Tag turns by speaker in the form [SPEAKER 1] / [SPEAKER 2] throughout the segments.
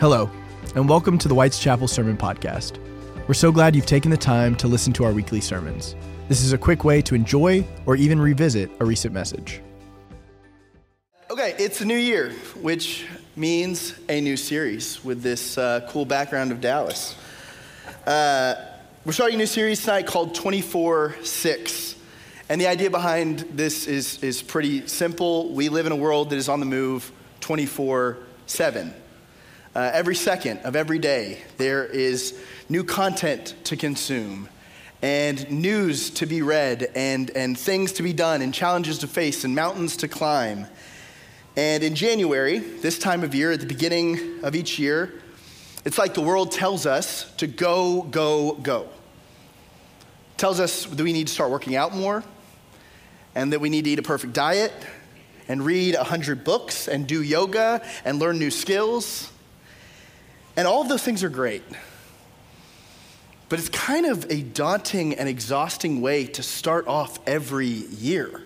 [SPEAKER 1] Hello, and welcome to the White's Chapel Sermon Podcast. We're so glad you've taken the time to listen to our weekly sermons. This is a quick way to enjoy or even revisit a recent message.
[SPEAKER 2] Okay, it's a new year, which means a new series with this uh, cool background of Dallas. Uh, we're starting a new series tonight called 24 6. And the idea behind this is, is pretty simple. We live in a world that is on the move 24 7. Uh, every second of every day, there is new content to consume, and news to be read, and, and things to be done, and challenges to face, and mountains to climb. And in January, this time of year, at the beginning of each year, it's like the world tells us to go, go, go. Tells us that we need to start working out more, and that we need to eat a perfect diet, and read 100 books, and do yoga, and learn new skills. And all of those things are great. But it's kind of a daunting and exhausting way to start off every year.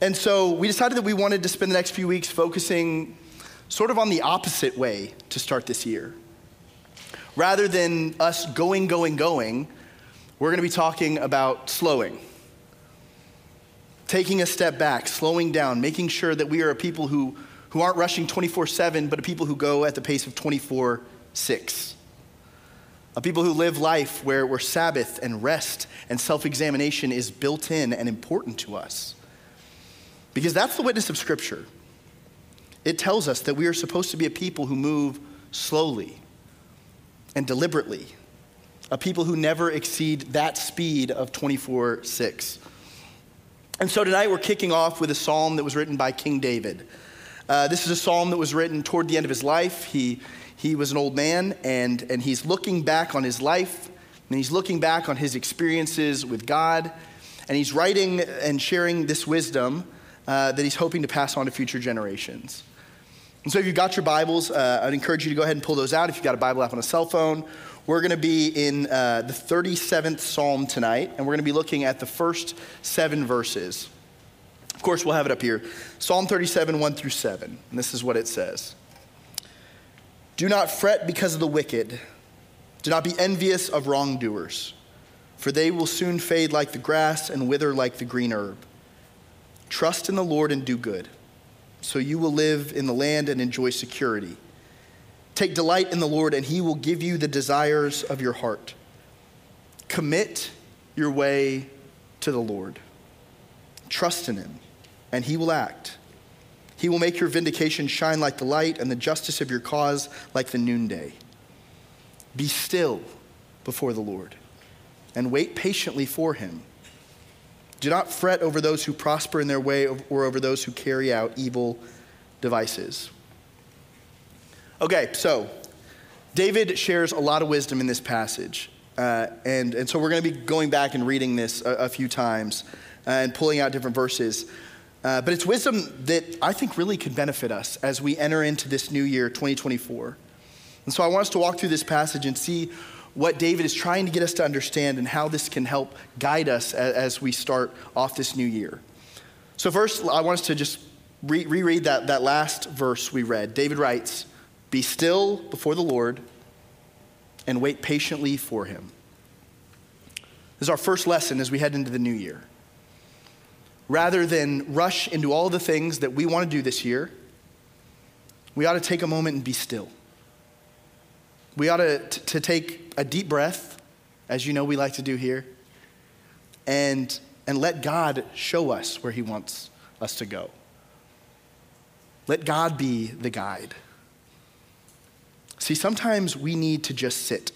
[SPEAKER 2] And so we decided that we wanted to spend the next few weeks focusing sort of on the opposite way to start this year. Rather than us going, going, going, we're going to be talking about slowing. Taking a step back, slowing down, making sure that we are a people who who aren't rushing 24 7, but a people who go at the pace of 24 6. A people who live life where, where Sabbath and rest and self examination is built in and important to us. Because that's the witness of Scripture. It tells us that we are supposed to be a people who move slowly and deliberately, a people who never exceed that speed of 24 6. And so tonight we're kicking off with a psalm that was written by King David. Uh, this is a psalm that was written toward the end of his life. He, he was an old man, and, and he's looking back on his life, and he's looking back on his experiences with God, and he's writing and sharing this wisdom uh, that he's hoping to pass on to future generations. And so, if you've got your Bibles, uh, I'd encourage you to go ahead and pull those out. If you've got a Bible app on a cell phone, we're going to be in uh, the 37th Psalm tonight, and we're going to be looking at the first seven verses. Of course, we'll have it up here. Psalm 37, 1 through 7. And this is what it says Do not fret because of the wicked, do not be envious of wrongdoers, for they will soon fade like the grass and wither like the green herb. Trust in the Lord and do good, so you will live in the land and enjoy security. Take delight in the Lord, and he will give you the desires of your heart. Commit your way to the Lord. Trust in him and he will act. He will make your vindication shine like the light and the justice of your cause like the noonday. Be still before the Lord and wait patiently for him. Do not fret over those who prosper in their way or over those who carry out evil devices. Okay, so David shares a lot of wisdom in this passage. Uh, and, and so we're going to be going back and reading this a, a few times uh, and pulling out different verses. Uh, but it's wisdom that I think really could benefit us as we enter into this new year, 2024. And so I want us to walk through this passage and see what David is trying to get us to understand and how this can help guide us as, as we start off this new year. So, first, I want us to just re- reread that, that last verse we read. David writes, Be still before the Lord and wait patiently for him. This is our first lesson as we head into the new year rather than rush into all the things that we want to do this year, we ought to take a moment and be still. We ought to, t- to take a deep breath, as you know we like to do here, and, and let God show us where He wants us to go. Let God be the guide. See, sometimes we need to just sit.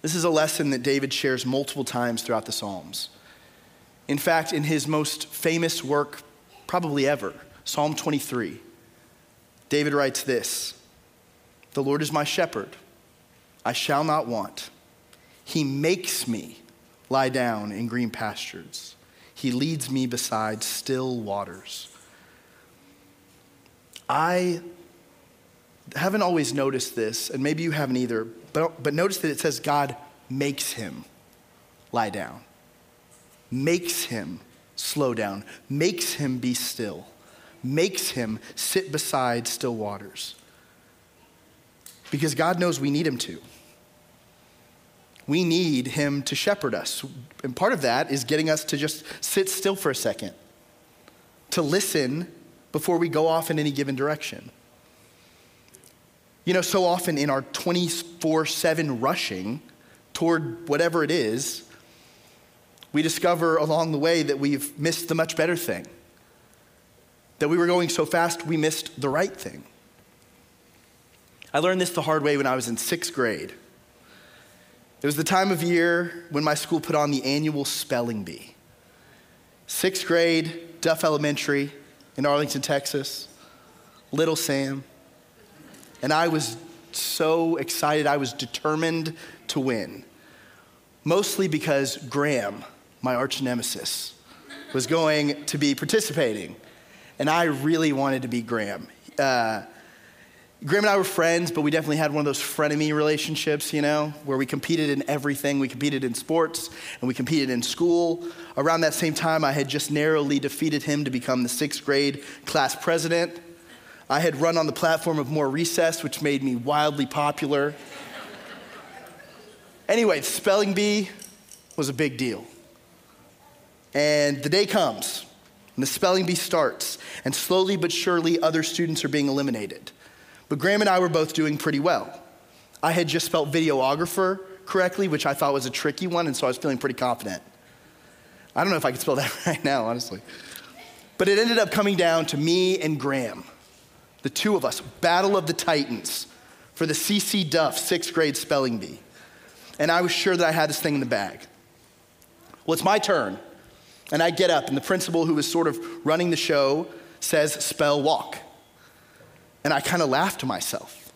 [SPEAKER 2] This is a lesson that David shares multiple times throughout the Psalms. In fact, in his most famous work, probably ever, Psalm 23, David writes this The Lord is my shepherd, I shall not want. He makes me lie down in green pastures, He leads me beside still waters. I haven't always noticed this, and maybe you haven't either, but, but notice that it says God makes him lie down makes him slow down, makes him be still, makes him sit beside still waters. because God knows we need Him to. We need Him to shepherd us. And part of that is getting us to just sit still for a second, to listen before we go off in any given direction. You know, so often in our 24 7 rushing toward whatever it is, we discover along the way that we've missed the much better thing. That we were going so fast, we missed the right thing. I learned this the hard way when I was in sixth grade. It was the time of year when my school put on the annual spelling bee. Sixth grade, Duff Elementary in Arlington, Texas, Little Sam. And I was so excited, I was determined to win. Mostly because Graham, my arch nemesis, was going to be participating. And I really wanted to be Graham. Uh, Graham and I were friends, but we definitely had one of those frenemy relationships, you know, where we competed in everything. We competed in sports and we competed in school. Around that same time, I had just narrowly defeated him to become the sixth grade class president. I had run on the platform of more recess, which made me wildly popular. anyway, spelling bee was a big deal. And the day comes, and the spelling bee starts, and slowly but surely, other students are being eliminated. But Graham and I were both doing pretty well. I had just spelled videographer correctly, which I thought was a tricky one, and so I was feeling pretty confident. I don't know if I could spell that right now, honestly. But it ended up coming down to me and Graham, the two of us, battle of the titans for the CC Duff sixth grade spelling bee. And I was sure that I had this thing in the bag. Well, it's my turn. And I get up, and the principal who was sort of running the show says, spell walk. And I kind of laughed to myself.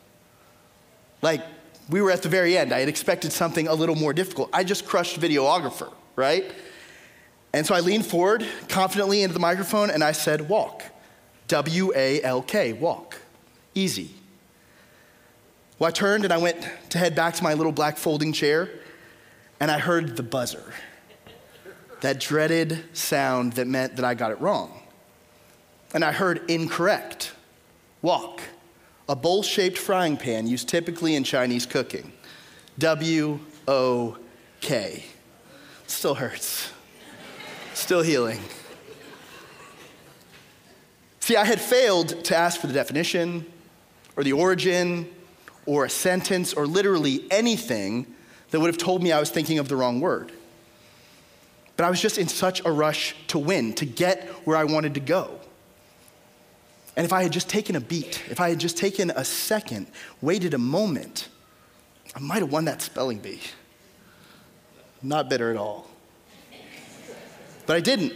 [SPEAKER 2] Like, we were at the very end. I had expected something a little more difficult. I just crushed videographer, right? And so I leaned forward confidently into the microphone and I said, walk. W A L K, walk. Easy. Well, I turned and I went to head back to my little black folding chair and I heard the buzzer that dreaded sound that meant that I got it wrong. And I heard incorrect. Wok, a bowl shaped frying pan used typically in Chinese cooking. W O K. Still hurts. Still healing. See, I had failed to ask for the definition or the origin or a sentence or literally anything that would have told me I was thinking of the wrong word. But I was just in such a rush to win, to get where I wanted to go. And if I had just taken a beat, if I had just taken a second, waited a moment, I might have won that spelling bee. Not bitter at all. But I didn't.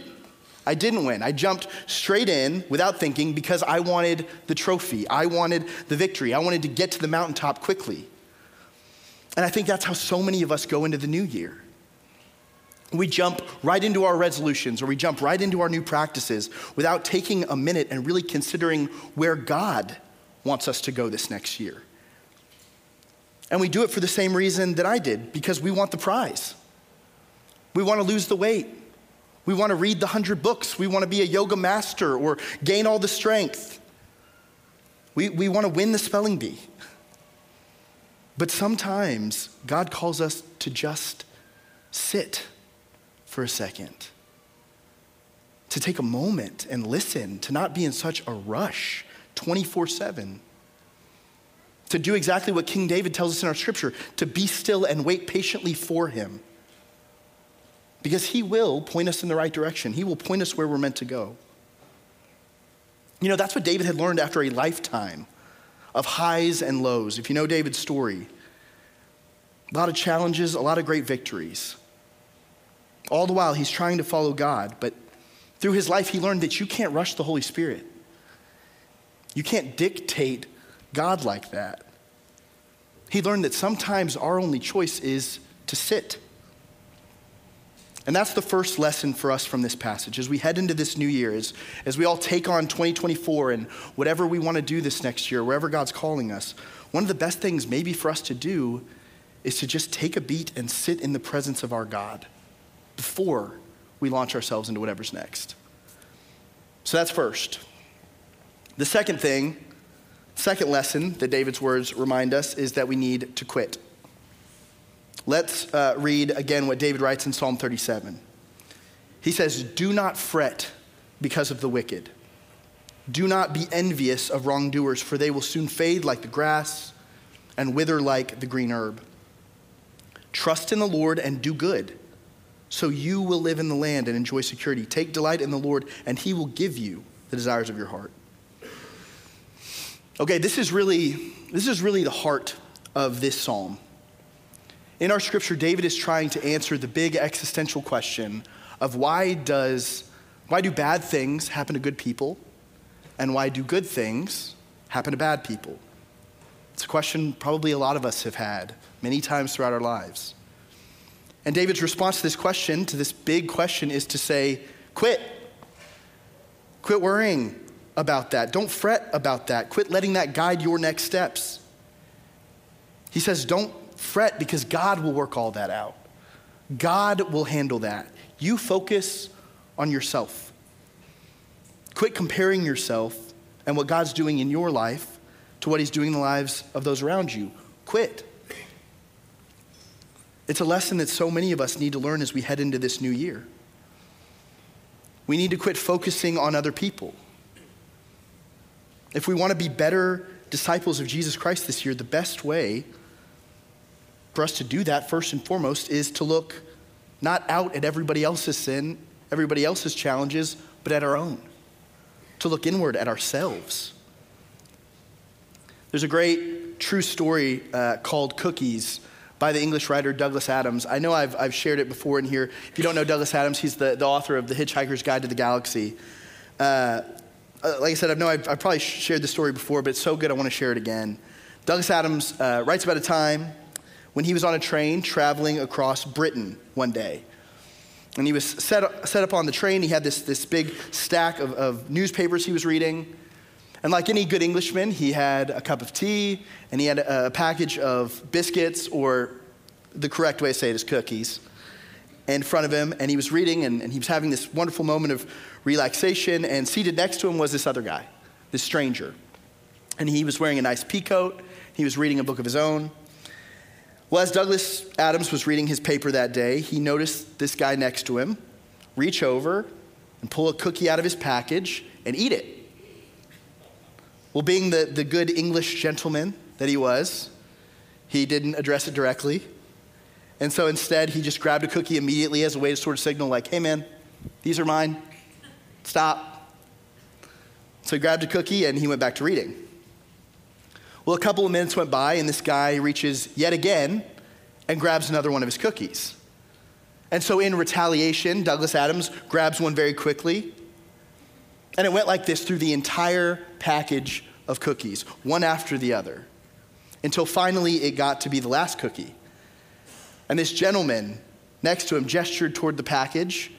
[SPEAKER 2] I didn't win. I jumped straight in without thinking because I wanted the trophy. I wanted the victory. I wanted to get to the mountaintop quickly. And I think that's how so many of us go into the new year. We jump right into our resolutions or we jump right into our new practices without taking a minute and really considering where God wants us to go this next year. And we do it for the same reason that I did because we want the prize. We want to lose the weight. We want to read the hundred books. We want to be a yoga master or gain all the strength. We, we want to win the spelling bee. But sometimes God calls us to just sit for a second, to take a moment and listen, to not be in such a rush 24 7, to do exactly what King David tells us in our scripture to be still and wait patiently for him. Because he will point us in the right direction, he will point us where we're meant to go. You know, that's what David had learned after a lifetime of highs and lows. If you know David's story, a lot of challenges, a lot of great victories. All the while, he's trying to follow God, but through his life, he learned that you can't rush the Holy Spirit. You can't dictate God like that. He learned that sometimes our only choice is to sit. And that's the first lesson for us from this passage. As we head into this new year, as, as we all take on 2024 and whatever we want to do this next year, wherever God's calling us, one of the best things maybe for us to do is to just take a beat and sit in the presence of our God before we launch ourselves into whatever's next. So that's first. The second thing Second lesson that David's words remind us is that we need to quit. Let's uh, read again what David writes in Psalm 37. He says, Do not fret because of the wicked. Do not be envious of wrongdoers, for they will soon fade like the grass and wither like the green herb. Trust in the Lord and do good, so you will live in the land and enjoy security. Take delight in the Lord, and he will give you the desires of your heart. Okay, this is really this is really the heart of this psalm. In our scripture, David is trying to answer the big existential question of why does why do bad things happen to good people and why do good things happen to bad people? It's a question probably a lot of us have had many times throughout our lives. And David's response to this question, to this big question, is to say, quit. Quit worrying about that. Don't fret about that. Quit letting that guide your next steps. He says, don't fret because God will work all that out. God will handle that. You focus on yourself. Quit comparing yourself and what God's doing in your life to what He's doing in the lives of those around you. Quit. It's a lesson that so many of us need to learn as we head into this new year. We need to quit focusing on other people. If we want to be better disciples of Jesus Christ this year, the best way for us to do that, first and foremost, is to look not out at everybody else's sin, everybody else's challenges, but at our own. To look inward at ourselves. There's a great true story uh, called Cookies by the English writer Douglas Adams. I know I've, I've shared it before in here. If you don't know Douglas Adams, he's the, the author of The Hitchhiker's Guide to the Galaxy. Uh, uh, like I said, I know I've, I've, probably shared the story before, but it's so good I want to share it again. Douglas Adams uh, writes about a time when he was on a train traveling across Britain one day. And he was set set up on the train. He had this, this big stack of, of newspapers he was reading. And like any good Englishman, he had a cup of tea and he had a, package of biscuits, or the correct way to say it is cookies, in front of him. And he was reading and, and he was having this wonderful moment of relaxation. And seated next to him was this other guy, this stranger. And he was wearing a nice pea coat. He was reading a book of his own. Well, as Douglas Adams was reading his paper that day, he noticed this guy next to him reach over and pull a cookie out of his package and eat it. Well, being the, the good English gentleman that he was, he didn't address it directly. And so instead, he just grabbed a cookie immediately as a way to sort of signal, like, hey man, these are mine. Stop. So he grabbed a cookie and he went back to reading. Well, a couple of minutes went by, and this guy reaches yet again and grabs another one of his cookies. And so, in retaliation, Douglas Adams grabs one very quickly. And it went like this through the entire package of cookies, one after the other, until finally it got to be the last cookie. And this gentleman next to him gestured toward the package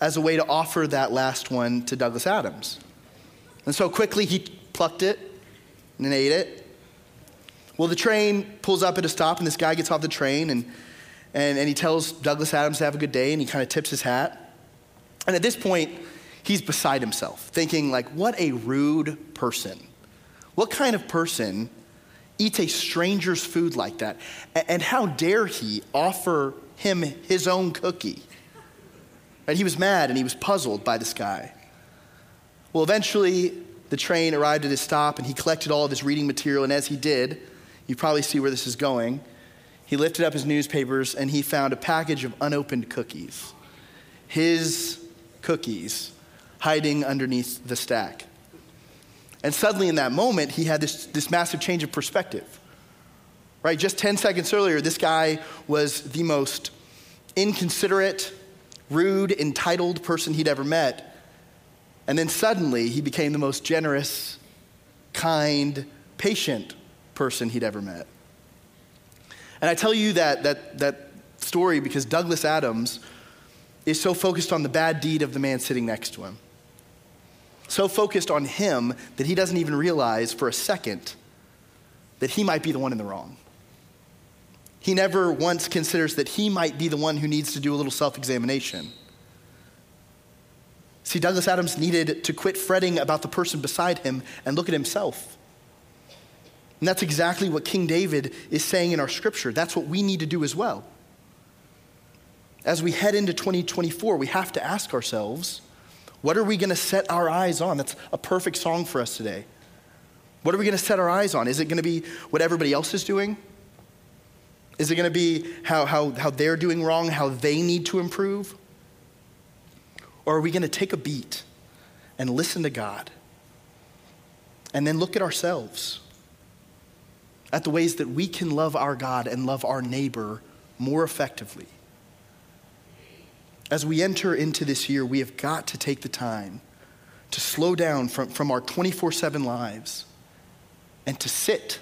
[SPEAKER 2] as a way to offer that last one to Douglas Adams. And so quickly he plucked it and ate it. Well, the train pulls up at a stop, and this guy gets off the train, and, and, and he tells Douglas Adams to have a good day, and he kind of tips his hat. And at this point, he's beside himself, thinking, like, what a rude person. What kind of person eats a stranger's food like that? And how dare he offer him his own cookie? And he was mad and he was puzzled by this guy. Well, eventually, the train arrived at his stop and he collected all of his reading material, and as he did, you probably see where this is going. He lifted up his newspapers and he found a package of unopened cookies. His cookies hiding underneath the stack. And suddenly, in that moment, he had this, this massive change of perspective. Right? Just 10 seconds earlier, this guy was the most inconsiderate, rude, entitled person he'd ever met. And then suddenly, he became the most generous, kind, patient person he'd ever met. And I tell you that, that, that story because Douglas Adams is so focused on the bad deed of the man sitting next to him. So focused on him that he doesn't even realize for a second that he might be the one in the wrong. He never once considers that he might be the one who needs to do a little self examination. See, Douglas Adams needed to quit fretting about the person beside him and look at himself. And that's exactly what King David is saying in our scripture. That's what we need to do as well. As we head into 2024, we have to ask ourselves what are we going to set our eyes on? That's a perfect song for us today. What are we going to set our eyes on? Is it going to be what everybody else is doing? Is it going to be how, how, how they're doing wrong, how they need to improve? Or are we going to take a beat and listen to God and then look at ourselves? at the ways that we can love our God and love our neighbor more effectively. As we enter into this year, we have got to take the time to slow down from, from our 24 7 lives and to sit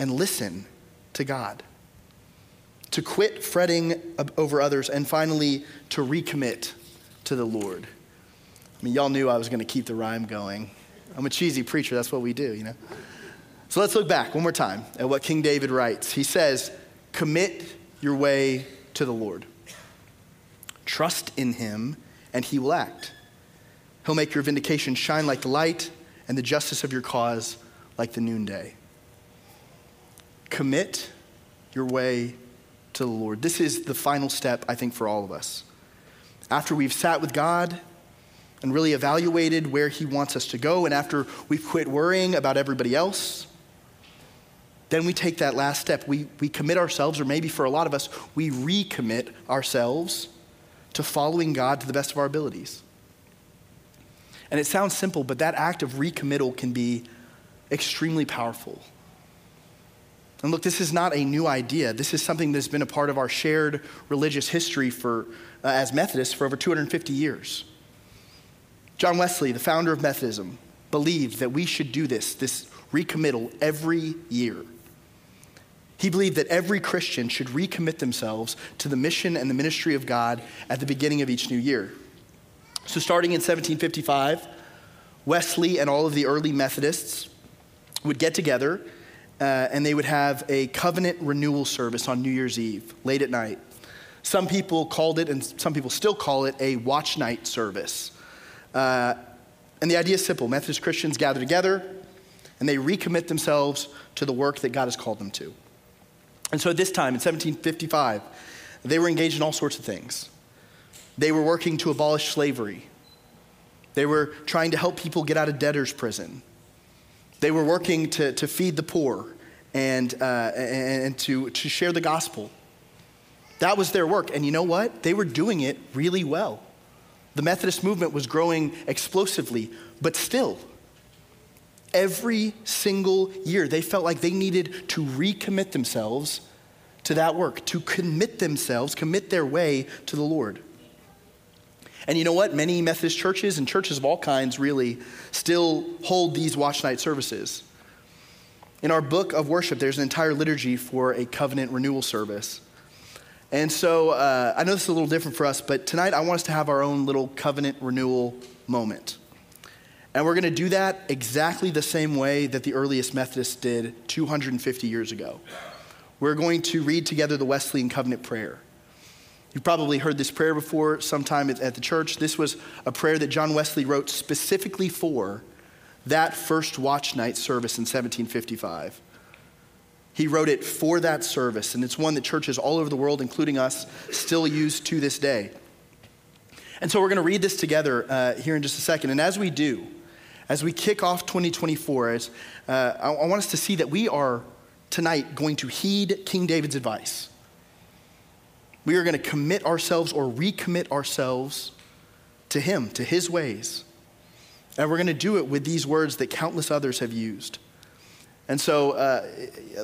[SPEAKER 2] and listen to God. To quit fretting over others and finally to recommit to the Lord. I mean, y'all knew I was going to keep the rhyme going. I'm a cheesy preacher, that's what we do, you know? So let's look back one more time at what King David writes. He says, Commit your way to the Lord. Trust in him, and he will act. He'll make your vindication shine like the light, and the justice of your cause like the noonday. Commit your way to the Lord. This is the final step, I think, for all of us. After we've sat with God and really evaluated where He wants us to go, and after we've quit worrying about everybody else, then we take that last step. We, we commit ourselves, or maybe for a lot of us, we recommit ourselves to following God to the best of our abilities. And it sounds simple, but that act of recommittal can be extremely powerful. And look, this is not a new idea. This is something that's been a part of our shared religious history for, uh, as Methodists for over 250 years. John Wesley, the founder of Methodism, believed that we should do this, this recommittal, every year. He believed that every Christian should recommit themselves to the mission and the ministry of God at the beginning of each new year. So, starting in 1755, Wesley and all of the early Methodists would get together uh, and they would have a covenant renewal service on New Year's Eve, late at night. Some people called it, and some people still call it, a watch night service. Uh, and the idea is simple Methodist Christians gather together and they recommit themselves to the work that God has called them to. And so at this time, in 1755, they were engaged in all sorts of things. They were working to abolish slavery. They were trying to help people get out of debtor's prison. They were working to, to feed the poor and, uh, and, and to, to share the gospel. That was their work. And you know what? They were doing it really well. The Methodist movement was growing explosively, but still, Every single year, they felt like they needed to recommit themselves to that work, to commit themselves, commit their way to the Lord. And you know what? Many Methodist churches and churches of all kinds really still hold these watch night services. In our book of worship, there's an entire liturgy for a covenant renewal service. And so uh, I know this is a little different for us, but tonight I want us to have our own little covenant renewal moment. And we're going to do that exactly the same way that the earliest Methodists did 250 years ago. We're going to read together the Wesleyan Covenant Prayer. You've probably heard this prayer before sometime at the church. This was a prayer that John Wesley wrote specifically for that first watch night service in 1755. He wrote it for that service, and it's one that churches all over the world, including us, still use to this day. And so we're going to read this together uh, here in just a second. And as we do, as we kick off 2024, as, uh, I, I want us to see that we are tonight going to heed King David's advice. We are going to commit ourselves or recommit ourselves to him, to his ways. And we're going to do it with these words that countless others have used. And so uh,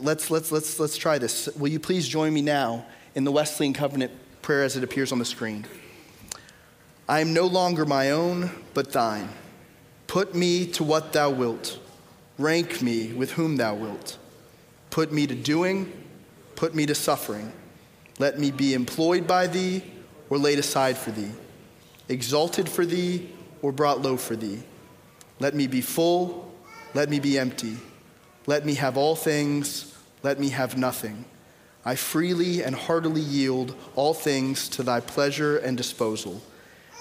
[SPEAKER 2] let's, let's, let's, let's try this. Will you please join me now in the Wesleyan Covenant prayer as it appears on the screen? I am no longer my own, but thine. Put me to what thou wilt. Rank me with whom thou wilt. Put me to doing, put me to suffering. Let me be employed by thee or laid aside for thee, exalted for thee or brought low for thee. Let me be full, let me be empty. Let me have all things, let me have nothing. I freely and heartily yield all things to thy pleasure and disposal.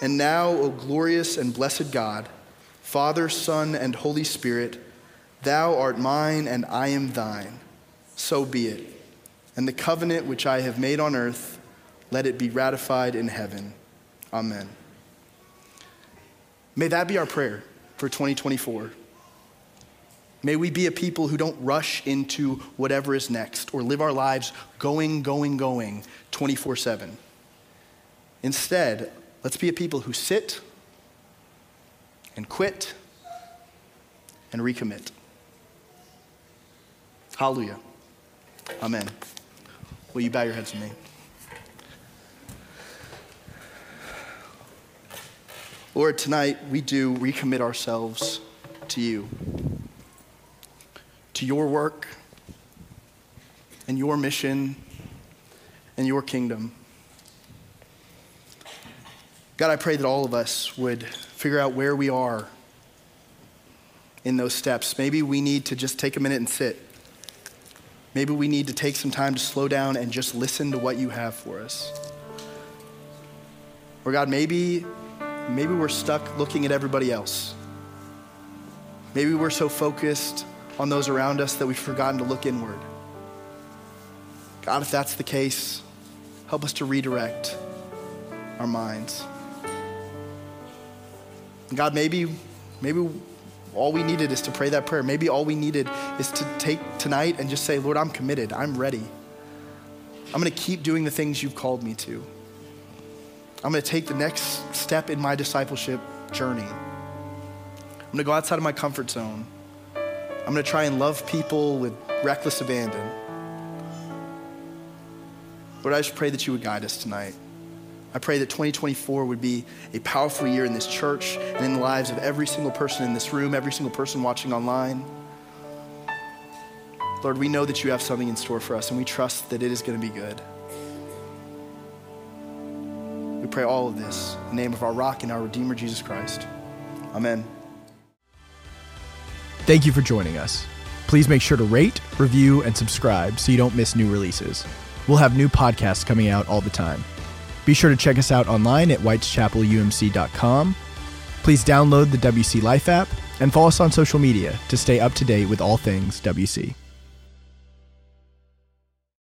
[SPEAKER 2] And now, O glorious and blessed God, Father, Son, and Holy Spirit, Thou art mine, and I am thine. So be it. And the covenant which I have made on earth, let it be ratified in heaven. Amen. May that be our prayer for 2024. May we be a people who don't rush into whatever is next or live our lives going, going, going 24 7. Instead, let's be a people who sit and quit and recommit. Hallelujah. Amen. Will you bow your heads with me? Lord, tonight we do recommit ourselves to you, to your work and your mission and your kingdom. God, I pray that all of us would figure out where we are in those steps. Maybe we need to just take a minute and sit. Maybe we need to take some time to slow down and just listen to what you have for us. Or God, maybe maybe we're stuck looking at everybody else. Maybe we're so focused on those around us that we've forgotten to look inward. God, if that's the case, help us to redirect our minds. God, maybe, maybe all we needed is to pray that prayer. Maybe all we needed is to take tonight and just say, Lord, I'm committed. I'm ready. I'm going to keep doing the things you've called me to. I'm going to take the next step in my discipleship journey. I'm going to go outside of my comfort zone. I'm going to try and love people with reckless abandon. Lord, I just pray that you would guide us tonight. I pray that 2024 would be a powerful year in this church and in the lives of every single person in this room, every single person watching online. Lord, we know that you have something in store for us, and we trust that it is going to be good. We pray all of this in the name of our rock and our Redeemer, Jesus Christ. Amen.
[SPEAKER 1] Thank you for joining us. Please make sure to rate, review, and subscribe so you don't miss new releases. We'll have new podcasts coming out all the time. Be sure to check us out online at whiteschapelumc.com. Please download the WC Life app and follow us on social media to stay up to date with all things WC.